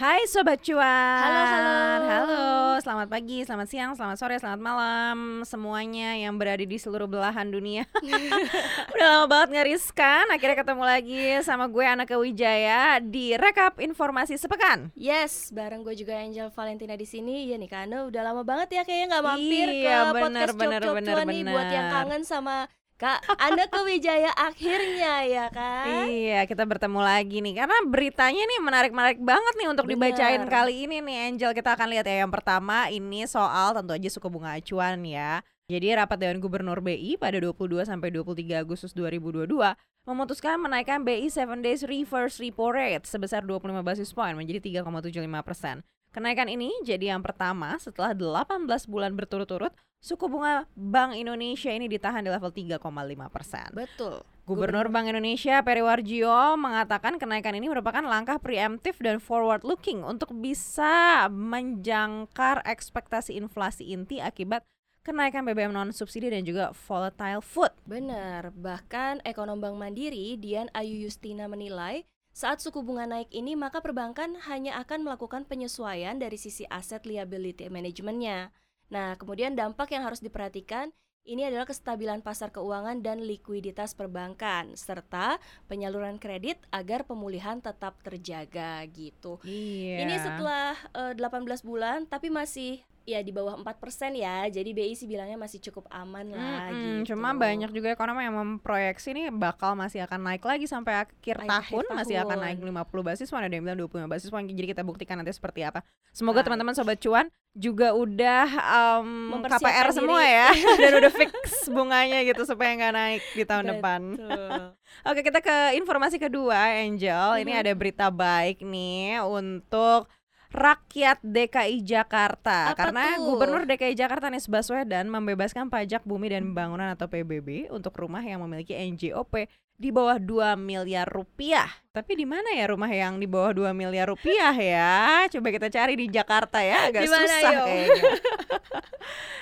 Hai Sobat Cuan Halo, halo. Halo, selamat pagi, selamat siang, selamat sore, selamat malam Semuanya yang berada di seluruh belahan dunia Udah lama banget ngeriskan Akhirnya ketemu lagi sama gue Anaka Wijaya Di Rekap Informasi Sepekan Yes, bareng gue juga Angel Valentina di sini. Ya nih Kano udah lama banget ya kayaknya nggak mampir Iya, ke bener, podcast bener, Cok bener, Cuan nih buat yang bener. kangen sama Kak Anaka Wijaya akhirnya ya kan. Iya, kita bertemu lagi nih Karena beritanya nih menarik-menarik banget nih Untuk Bener. dibacain kali ini nih Angel Kita akan lihat ya Yang pertama ini soal tentu aja suku bunga acuan ya Jadi rapat Dewan Gubernur BI pada 22 sampai 23 Agustus 2022 memutuskan menaikkan BI 7 days reverse repo rate sebesar 25 basis point menjadi 3,75 persen. Kenaikan ini jadi yang pertama setelah 18 bulan berturut-turut suku bunga Bank Indonesia ini ditahan di level 3,5 persen. Betul. Gubernur Bank Indonesia Peri Warjio mengatakan kenaikan ini merupakan langkah preemptif dan forward looking untuk bisa menjangkar ekspektasi inflasi inti akibat kenaikan BBM non subsidi dan juga volatile food. Bener, bahkan ekonom Bank Mandiri Dian Ayu Justina menilai saat suku bunga naik ini maka perbankan hanya akan melakukan penyesuaian dari sisi aset liability manajemennya. Nah, kemudian dampak yang harus diperhatikan ini adalah kestabilan pasar keuangan dan likuiditas perbankan serta penyaluran kredit agar pemulihan tetap terjaga gitu. Iya. Ini setelah eh, 18 bulan tapi masih ya di bawah 4% ya. Jadi BI sih bilangnya masih cukup aman lah Mm-mm, gitu. Cuma banyak juga ekonom yang memproyeksi nih bakal masih akan naik lagi sampai akhir Akhir tahun, masih akan tahun. naik 50 basis point ada yang bilang 25 basis point. Jadi kita buktikan nanti seperti apa. Semoga Baik. teman-teman sobat cuan juga udah um, KPR semua diri. ya dan udah fix bunganya gitu supaya nggak naik di tahun depan. Betul. Oke, kita ke informasi kedua, Angel. Ini Mhm. ada berita baik nih untuk rakyat DKI Jakarta Apa karena tuh? Gubernur DKI Jakarta Anies Baswedan membebaskan pajak bumi dan bangunan atau PBB untuk rumah yang memiliki NJOP di bawah 2 miliar rupiah. Tapi di mana ya rumah yang di bawah 2 miliar rupiah ya? Coba kita cari di Jakarta ya, agak Di mana, susah yo? kayaknya.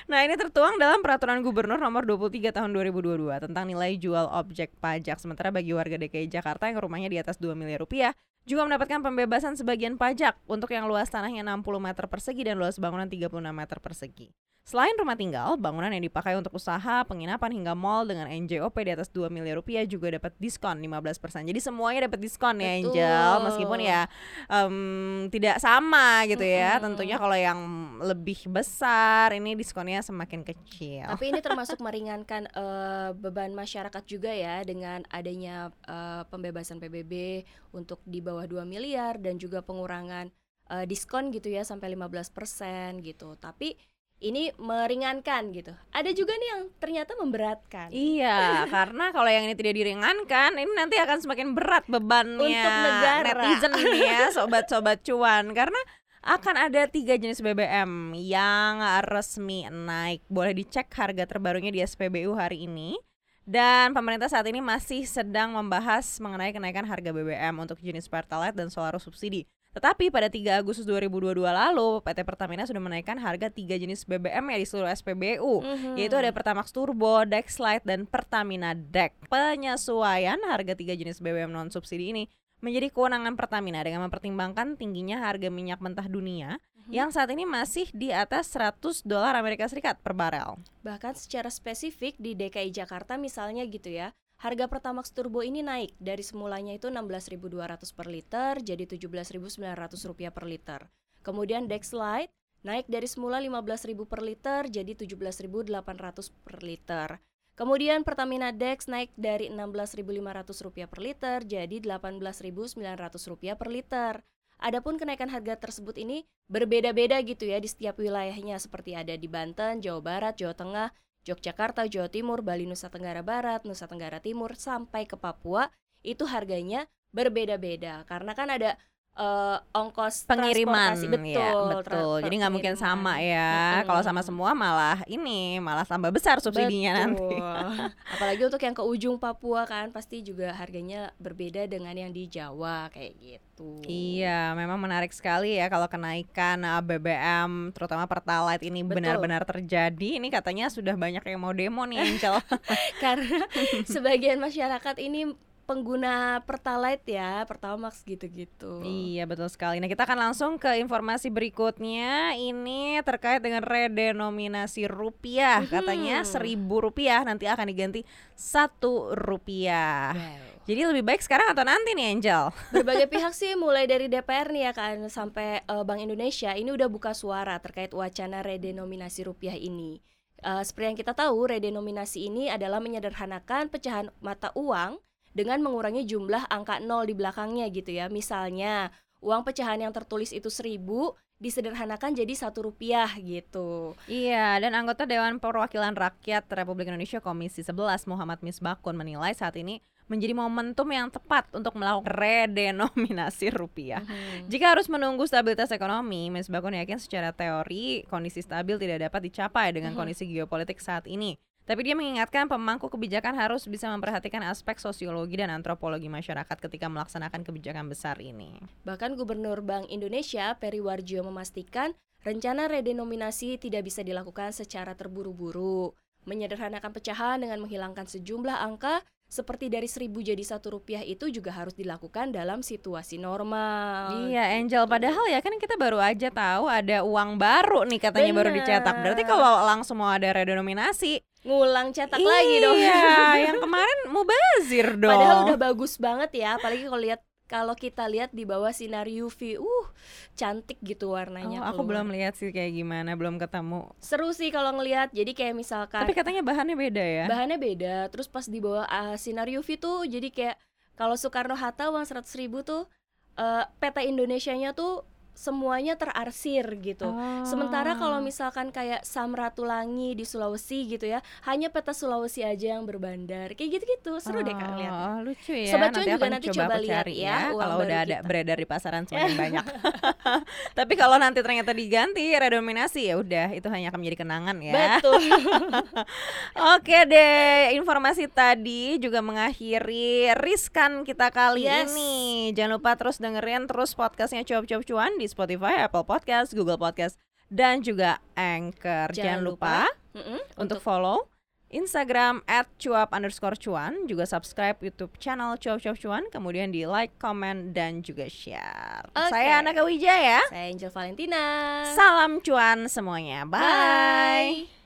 Nah, ini tertuang dalam peraturan gubernur nomor 23 tahun 2022 tentang nilai jual objek pajak. Sementara bagi warga DKI Jakarta yang rumahnya di atas 2 miliar rupiah juga mendapatkan pembebasan sebagian pajak untuk yang luas tanahnya 60 meter persegi dan luas bangunan 36 meter persegi. Selain rumah tinggal, bangunan yang dipakai untuk usaha, penginapan hingga mall dengan NJOP di atas 2 miliar rupiah juga dapat diskon 15%. Jadi semuanya dapat diskon ya Betul. Angel, meskipun ya em, tidak sama gitu ya. Mm-mm. Tentunya kalau yang lebih besar ini diskonnya semakin kecil. Tapi ini termasuk meringankan eh, beban masyarakat juga ya dengan adanya eh, pembebasan PBB untuk di bawah 2 miliar dan juga pengurangan eh, diskon gitu ya sampai 15% gitu. Tapi ini meringankan gitu. Ada juga nih yang ternyata memberatkan. Iya, karena kalau yang ini tidak diringankan, ini nanti akan semakin berat bebannya Untuk negara. netizen nih ya, sobat-sobat cuan. Karena akan ada tiga jenis BBM yang resmi naik. Boleh dicek harga terbarunya di SPBU hari ini. Dan pemerintah saat ini masih sedang membahas mengenai kenaikan harga BBM untuk jenis Pertalite dan Solar subsidi. Tetapi pada 3 Agustus 2022 lalu, PT Pertamina sudah menaikkan harga tiga jenis BBM ya di seluruh SPBU Mhm. yaitu ada Pertamax Turbo, Dexlite, dan Pertamina Dex. Penyesuaian harga tiga jenis BBM non subsidi ini menjadi kewenangan Pertamina dengan mempertimbangkan tingginya harga minyak mentah dunia Mhm. yang saat ini masih di atas 100 dolar Amerika Serikat per barel. Bahkan secara spesifik di DKI Jakarta misalnya gitu ya, harga Pertamax Turbo ini naik dari semulanya itu 16.200 per liter jadi 17.900 rupiah per liter. Kemudian Dexlite naik dari semula 15.000 per liter jadi 17.800 per liter. Kemudian Pertamina Dex naik dari 16.500 rupiah per liter jadi 18.900 rupiah per liter. Adapun kenaikan harga tersebut ini berbeda-beda gitu ya di setiap wilayahnya seperti ada di Banten, Jawa Barat, Jawa Tengah, Yogyakarta, Jawa Timur, Bali, Nusa Tenggara Barat, Nusa Tenggara Timur sampai ke Papua itu harganya berbeda-beda karena kan ada eh, ongkos pengiriman transportasi. ya betul betul jadi nggak mungkin sama ya Mm-mm. kalau sama semua malah ini malah tambah besar subsidinya nanti Betul. Apalagi untuk yang ke ujung Papua kan pasti juga harganya berbeda dengan yang di Jawa kayak gitu. Iya, memang menarik sekali ya kalau kenaikan uh, BBM, terutama Pertalite ini Betul. benar-benar terjadi. Ini katanya sudah banyak yang mau demo nih, Angel. Karena sebagian masyarakat ini pengguna Pertalite ya, Pertamax gitu-gitu. iya, betul sekali. Nah, kita akan langsung ke informasi berikutnya. Ini terkait dengan redenominasi rupiah. Mhm. Katanya seribu rupiah nanti akan diganti satu rupiah. Wow. Jadi lebih baik sekarang atau nanti nih, Angel? Berbagai pihak sih mulai dari DPR nih ya kan sampai eh, Bank Indonesia ini udah buka suara terkait wacana redenominasi rupiah ini. Eh, seperti yang kita tahu, redenominasi ini adalah menyederhanakan pecahan mata uang dengan mengurangi jumlah angka nol di belakangnya gitu ya. Misalnya, uang pecahan yang tertulis itu seribu disederhanakan jadi satu rupiah gitu. Iya, dan anggota Dewan Perwakilan Rakyat Republik Indonesia Komisi 11 Muhammad Misbakun menilai saat ini menjadi momentum yang tepat untuk melakukan redenominasi rupiah. Mhm. Jika harus menunggu stabilitas ekonomi, Misbakun yakin secara teori kondisi stabil tidak dapat dicapai dengan Mhm. kondisi geopolitik saat ini. Tapi dia mengingatkan pemangku kebijakan harus bisa memperhatikan aspek sosiologi dan antropologi masyarakat ketika melaksanakan kebijakan besar ini. Bahkan Gubernur Bank Indonesia Peri Warjio memastikan rencana redenominasi tidak bisa dilakukan secara terburu-buru. Menyederhanakan pecahan dengan menghilangkan sejumlah angka seperti dari seribu jadi satu rupiah itu juga harus dilakukan dalam situasi normal. Iya Angel, padahal ya kan kita baru aja tahu ada uang baru nih katanya baru Bener. dicetak. Berarti kalau langsung mau ada redenominasi, Ngulang cetak lagi dong. Iya, yang kemarin mau bazir dong. Padahal udah bagus banget ya, apalagi kalau lihat kalau kita lihat di bawah sinar UV, uh cantik gitu warnanya. Oh, aku keluar. belum lihat sih kayak gimana, belum ketemu. Seru sih kalau ngelihat. Jadi kayak misalkan Tapi katanya bahannya beda ya. bahannya beda terus pas di bawah uh, sinar UV tuh jadi kayak kalau Soekarno Hatta uang 100 ribu tuh uh, peta Indonesianya tuh semuanya terarsir gitu Oh. sementara kalau misalkan kayak Samratulangi di Sulawesi gitu ya hanya peta Sulawesi aja yang berbandar kayak gitu-gitu seru deh kak lihat Oh, lucu ya. Sobat Cuan juga nanti coba coba lihat cari ya uang Kalau udah ada kita. beredar di pasaran semakin banyak. Tapi kalau nanti ternyata diganti redenominasi ya udah itu hanya akan menjadi kenangan ya. betul Oke deh, informasi tadi juga mengakhiri riskan kita kali Yes. ini. Jangan lupa terus dengerin terus podcastnya Cuap Cuap Cuan di Spotify, Apple Podcast, Google Podcast, dan juga Anchor. Jangan, Jangan lupa, Mm-mm, untuk follow Instagram at cuap underscore cuan juga subscribe YouTube channel cuap cuap cuan kemudian di like, comment, dan juga share. Oke. Saya Anaka Wijaya. saya Angel Valentina Salam cuan semuanya. Bye. Bye.